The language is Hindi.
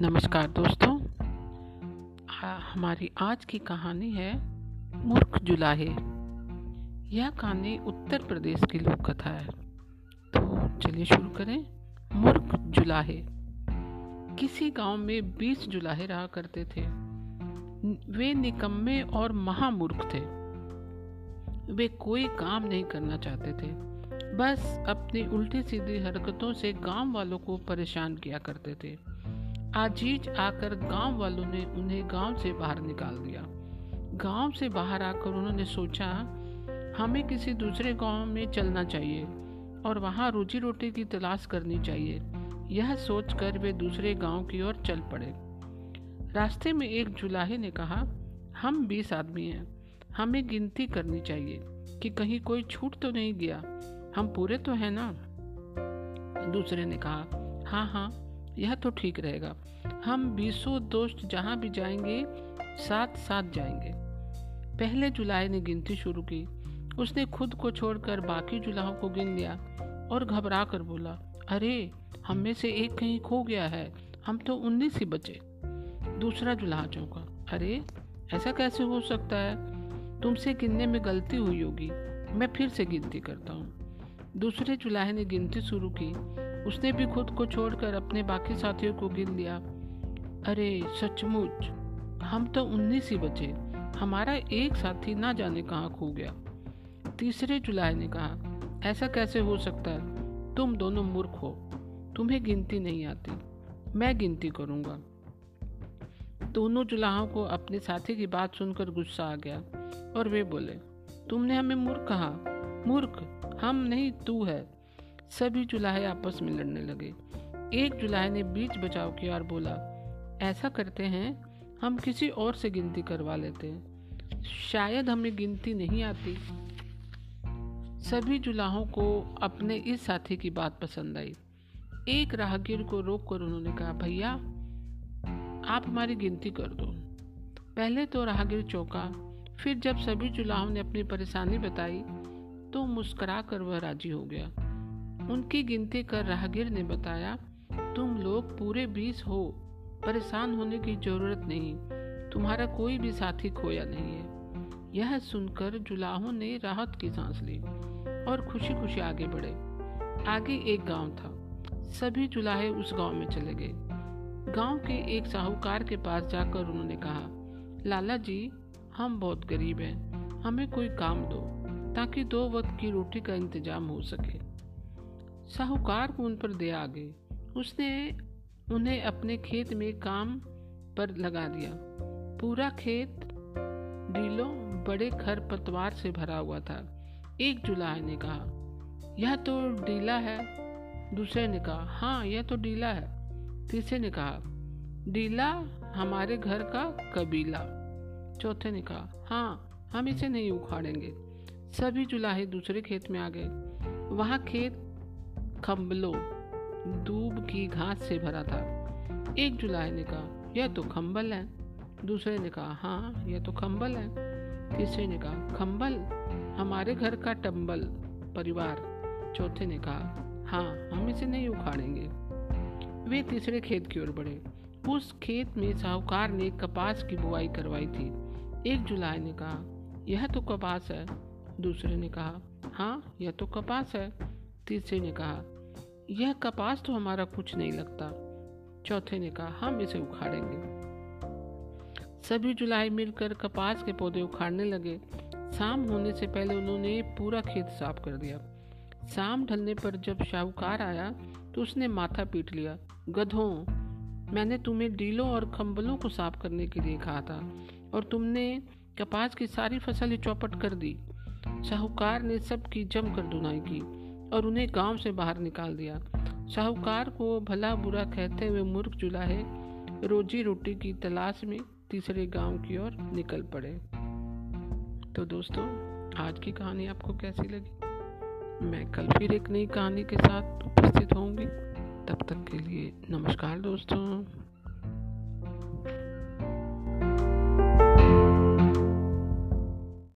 नमस्कार दोस्तों। हमारी आज की कहानी है मूर्ख जुलाहे। यह कहानी उत्तर प्रदेश की लोक कथा है। तो चलिए शुरू करें। मूर्ख जुलाहे। किसी गाँव में बीस जुलाहे रहा करते थे। वे निकम्मे और महामूर्ख थे। वे कोई काम नहीं करना चाहते थे। बस अपनी उल्टी सीधी हरकतों से गाँव वालों को परेशान किया करते थे। आजीज आकर गाँव वालों ने उन्हें गाँव से बाहर निकाल दिया। गाँव से बाहर आकर उन्होंने सोचा, हमें किसी दूसरे गाँव में चलना चाहिए और वहाँ रोजी रोटी की तलाश करनी चाहिए। यह सोचकर वे दूसरे गाँव की ओर चल पड़े। रास्ते में एक जुलाहे ने कहा, हम बीस आदमी हैं। हमें गिनती करनी चाहिए कि कहीं कोई छूट तो नहीं गया। हम पूरे तो हैं ना? दूसरे ने कहा हाँ हाँ। यह तो ठीक रहेगा। हम बीसों दोस्त जहाँ भी जाएँगे साथ साथ जाएँगे। पहले जुलाई ने गिनती शुरू की। उसने खुद को छोड़कर बाकी जुलाहों को गिन लिया और घबरा कर बोला, अरे, हम में से एक कहीं खो गया है। हम तो उन्नीस ही बचे। दूसरा जुलाहा चौंका, अरे, ऐसा कैसे हो सकता है? तुमसे गिनने में गलती हुई होगी। मैं फिर से गिनती करता हूँ। दूसरे जुलाहे ने गिनती शुरू की। उसने भी खुद को छोड़कर अपने बाकी साथियों को गिन लिया। अरे, सचमुच। हम तो उन्नीस ही बचे। हमारा एक साथी ना जाने कहाँ खो गया। तीसरे जुलाई ने कहा, ऐसा कैसे हो सकता? है तुम दोनों मूर्ख हो। तुम्हें गिनती नहीं आती। मैं गिनती करूँगा। दोनों जुलाहों को अपने साथी की बात सुनकर गुस्सा आ गया और वे बोले, तुमने हमें मूर्ख कहा। मूर्ख, हम नहीं, तू है। सभी जुलाहे आपस में लड़ने लगे। एक जुलाहे ने बीच बचाव किया और बोला, ऐसा करते हैं, हम किसी और से गिनती करवा लेते हैं। शायद हमें गिनती नहीं आती। सभी जुलाहों को अपने इस साथी की बात पसंद आई। एक राहगीर को रोक कर उन्होंने कहा, भैया, आप हमारी गिनती कर दो। पहले तो राहगीर चौका, फिर जब सभी जुलाहों ने अपनी परेशानी बताई तो मुस्कुरा कर वह राज़ी हो गया। उनकी गिनती कर राहगीर ने बताया, तुम लोग पूरे बीस हो, परेशान होने की ज़रूरत नहीं, तुम्हारा कोई भी साथी खोया नहीं है। यह सुनकर जुलाहों ने राहत की सांस ली और खुशी खुशी आगे बढ़े। आगे एक गाँव था। सभी जुलाहे उस गाँव में चले गए। गाँव के एक साहूकार के पास जाकर उन्होंने कहा, लाला जी, हम बहुत गरीब हैं, हमें कोई काम दो, ताकि दो वक्त की रोटी का इंतज़ाम हो सके। साहूकार को उन पर दया आ गई। उसने उन्हें अपने खेत में काम पर लगा दिया। पूरा खेत डीलों बड़े खर पतवार से भरा हुआ था। एक जुलाई ने कहा, यह तो डीला है। दूसरे ने कहा हाँ यह तो डीला है। तीसरे ने कहा डीला हमारे घर का कबीला। चौथे ने कहा हाँ हम इसे नहीं उखाड़ेंगे। सभी जुलाहे दूसरे खेत में आ गए। वहाँ खेत खम्बलों दूब की घास से भरा था। एक जुलाई ने कहा, यह तो खम्बल है। दूसरे ने कहा हाँ यह तो खम्बल है। तीसरे ने कहा, खम्बल? हमारे घर का टम्बल परिवार। चौथे ने कहा हाँ हम इसे नहीं उखाड़ेंगे। वे तीसरे खेत की ओर बढ़े। उस खेत में साहूकार ने कपास की बुआई करवाई थी। एक जुलाई ने कहा, यह तो कपास है। दूसरे ने कहा हाँ यह तो कपास है। तीसरे ने कहा, यह कपास तो हमारा कुछ नहीं लगता। चौथे ने कहा, हम इसे उखाड़ेंगे। सभी जुलाई मिलकर कपास के पौधे उखाड़ने लगे। शाम होने से पहले उन्होंने पूरा खेत साफ़ कर दिया। शाम ढलने पर जब शाहूकार आया तो उसने माथा पीट लिया। गधों, मैंने तुम्हें डीलों और खम्बलों को साफ़ करने के लिए कहा था, और तुमने कपास की सारी फ़सल चौपट कर दी। साहूकार ने सबकी जमकर दुनाई की। और उन्हें गाँव से बाहर निकाल दिया। साहूकार को भला बुरा कहते हुए मूर्ख जुलाहे रोजी रोटी की तलाश में तीसरे गाँव की ओर निकल पड़े। तो दोस्तों, आज की कहानी आपको कैसी लगी? मैं कल फिर एक नई कहानी के साथ उपस्थित होंगी। तब तक के लिए नमस्कार दोस्तों।